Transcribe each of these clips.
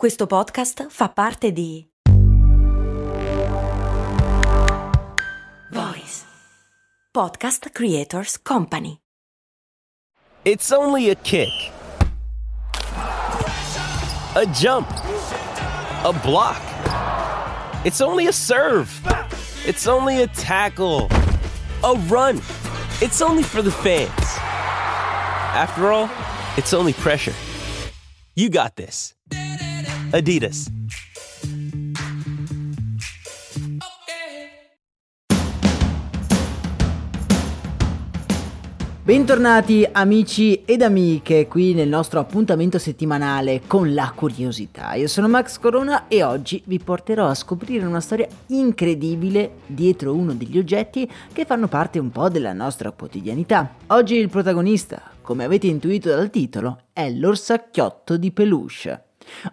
Questo podcast fa parte di Voice Podcast Creators Company. It's only a kick, a jump, a block. It's only a serve. It's only a tackle, a run. It's only for the fans. After all, it's only pressure. You got this. Adidas. Bentornati amici ed amiche qui nel nostro appuntamento settimanale con la curiosità. Io sono Max Corona e oggi vi porterò a scoprire una storia incredibile dietro uno degli oggetti che fanno parte un po' della nostra quotidianità. Oggi il protagonista, come avete intuito dal titolo, è l'orsacchiotto di peluche.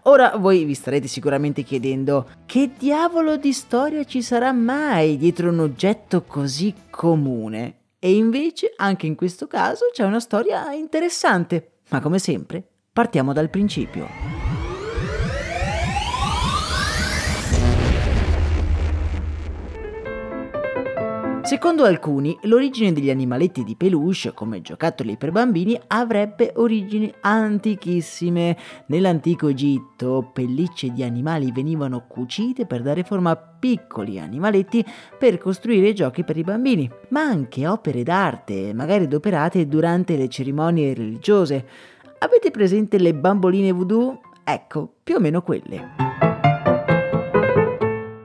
Ora voi vi starete sicuramente chiedendo che diavolo di storia ci sarà mai dietro un oggetto così comune? E invece anche in questo caso c'è una storia interessante, ma come sempre partiamo dal principio. Secondo alcuni, l'origine degli animaletti di peluche come giocattoli per bambini avrebbe origini antichissime. Nell'antico Egitto, pellicce di animali venivano cucite per dare forma a piccoli animaletti per costruire giochi per i bambini, ma anche opere d'arte, magari adoperate durante le cerimonie religiose. Avete presente le bamboline voodoo? Ecco, più o meno quelle.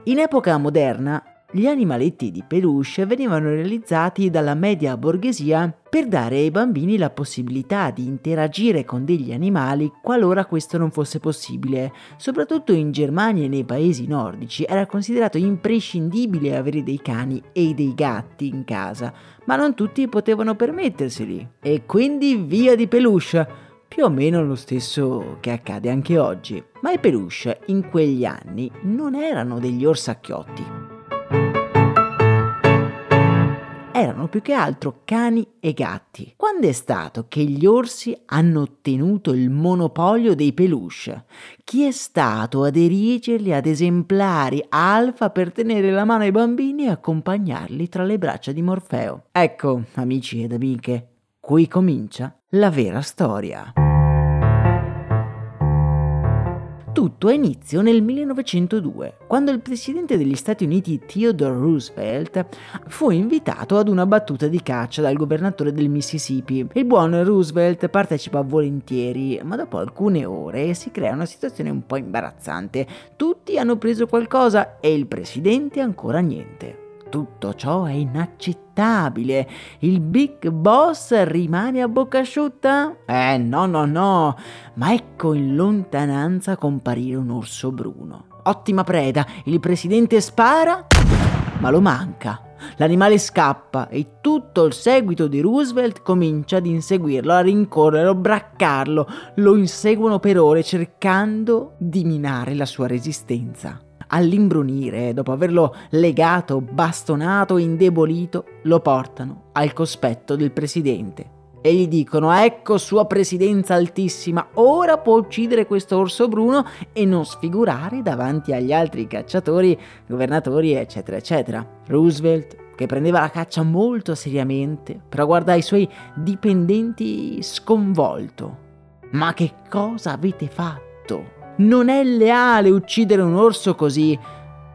In epoca moderna gli animaletti di peluche venivano realizzati dalla media borghesia per dare ai bambini la possibilità di interagire con degli animali qualora questo non fosse possibile. Soprattutto in Germania e nei paesi nordici era considerato imprescindibile avere dei cani e dei gatti in casa, ma non tutti potevano permetterseli. E quindi via di peluche! più o meno lo stesso che accade anche oggi. Ma i peluche in quegli anni non erano degli orsacchiotti. Erano più che altro cani e gatti. Quando è stato che gli orsi hanno ottenuto il monopolio dei peluche? Chi è stato ad erigerli ad esemplari alfa per tenere la mano ai bambini e accompagnarli tra le braccia di Morfeo? Ecco, amici ed amiche, qui comincia la vera storia. Tutto ha inizio nel 1902, quando il presidente degli Stati Uniti Theodore Roosevelt fu invitato ad una battuta di caccia dal governatore del Mississippi. Il buon Roosevelt partecipa volentieri, ma dopo alcune ore si crea una situazione un po' imbarazzante. Tutti hanno preso qualcosa e il presidente ancora niente. Tutto ciò è inaccettabile. Il Big Boss rimane a bocca asciutta? Eh no, no, no. Ma ecco in lontananza comparire un orso bruno. Ottima preda. Il presidente spara, ma lo manca. L'animale scappa e tutto il seguito di Roosevelt comincia ad inseguirlo, a rincorrerlo, braccarlo. Lo inseguono per ore cercando di minare la sua resistenza all'imbrunire, dopo averlo legato, bastonato e indebolito, lo portano al cospetto del presidente e gli dicono ecco sua presidenza altissima, ora può uccidere questo orso bruno e non sfigurare davanti agli altri cacciatori, governatori eccetera eccetera. Roosevelt che prendeva la caccia molto seriamente, però guarda i suoi dipendenti sconvolto. Ma che cosa avete fatto? Non è leale uccidere un orso così,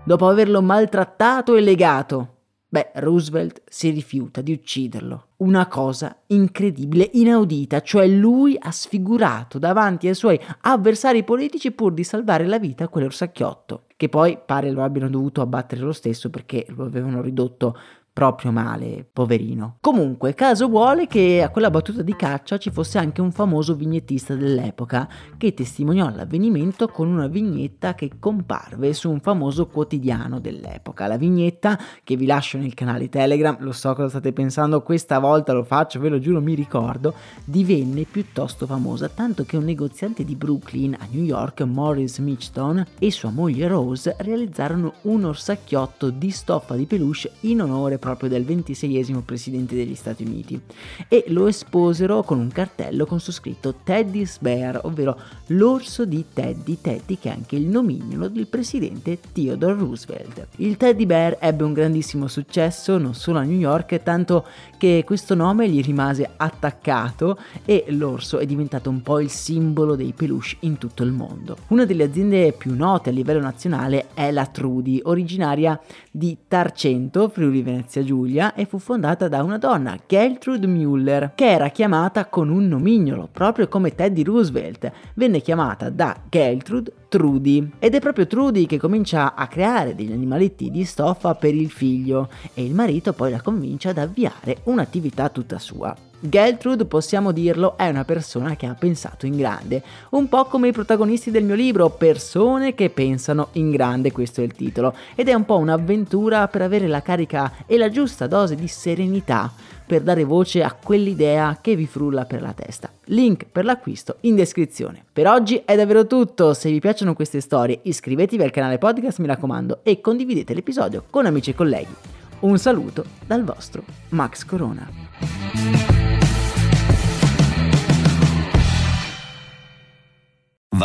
dopo averlo maltrattato e legato. Beh, Roosevelt si rifiuta di ucciderlo. Una cosa incredibile, inaudita, cioè lui ha sfigurato davanti ai suoi avversari politici pur di salvare la vita a quell'orsacchiotto, che poi pare lo abbiano dovuto abbattere lo stesso perché lo avevano ridotto proprio male, poverino. Comunque, caso vuole che a quella battuta di caccia ci fosse anche un famoso vignettista dell'epoca che testimoniò l'avvenimento con una vignetta che comparve su un famoso quotidiano dell'epoca. La vignetta che vi lascio nel canale Telegram, lo so cosa state pensando, questa volta lo faccio, ve lo giuro, mi ricordo, divenne piuttosto famosa, tanto che un negoziante di Brooklyn a New York, Morris Mitchton, e sua moglie Rose realizzarono un orsacchiotto di stoffa di peluche in onore proprio proprio del 26esimo presidente degli Stati Uniti e lo esposero con un cartello con su scritto Teddy's Bear, ovvero l'orso di Teddy, Teddy che è anche il nomignolo del presidente Theodore Roosevelt. Il Teddy Bear ebbe un grandissimo successo non solo a New York, tanto che questo nome gli rimase attaccato e l'orso è diventato un po' il simbolo dei peluche in tutto il mondo. Una delle aziende più note a livello nazionale è la Trudy, originaria di Tarcento, Friuli Venezia Giulia, e fu fondata da una donna, Gertrude Müller, che era chiamata con un nomignolo, proprio come Teddy Roosevelt. Venne chiamata da Gertrude Trudy. Ed è proprio Trudy che comincia a creare degli animaletti di stoffa per il figlio e il marito poi la convince ad avviare un'attività tutta sua. Gertrude, possiamo dirlo, è una persona che ha pensato in grande, un po' come i protagonisti del mio libro, persone che pensano in grande, questo è il titolo, ed è un po' un'avventura per avere la carica e la giusta dose di serenità per dare voce a quell'idea che vi frulla per la testa. Link per l'acquisto in descrizione. Per oggi è davvero tutto, se vi piacciono queste storie iscrivetevi al canale podcast mi raccomando e condividete l'episodio con amici e colleghi. Un saluto dal vostro Max Corona.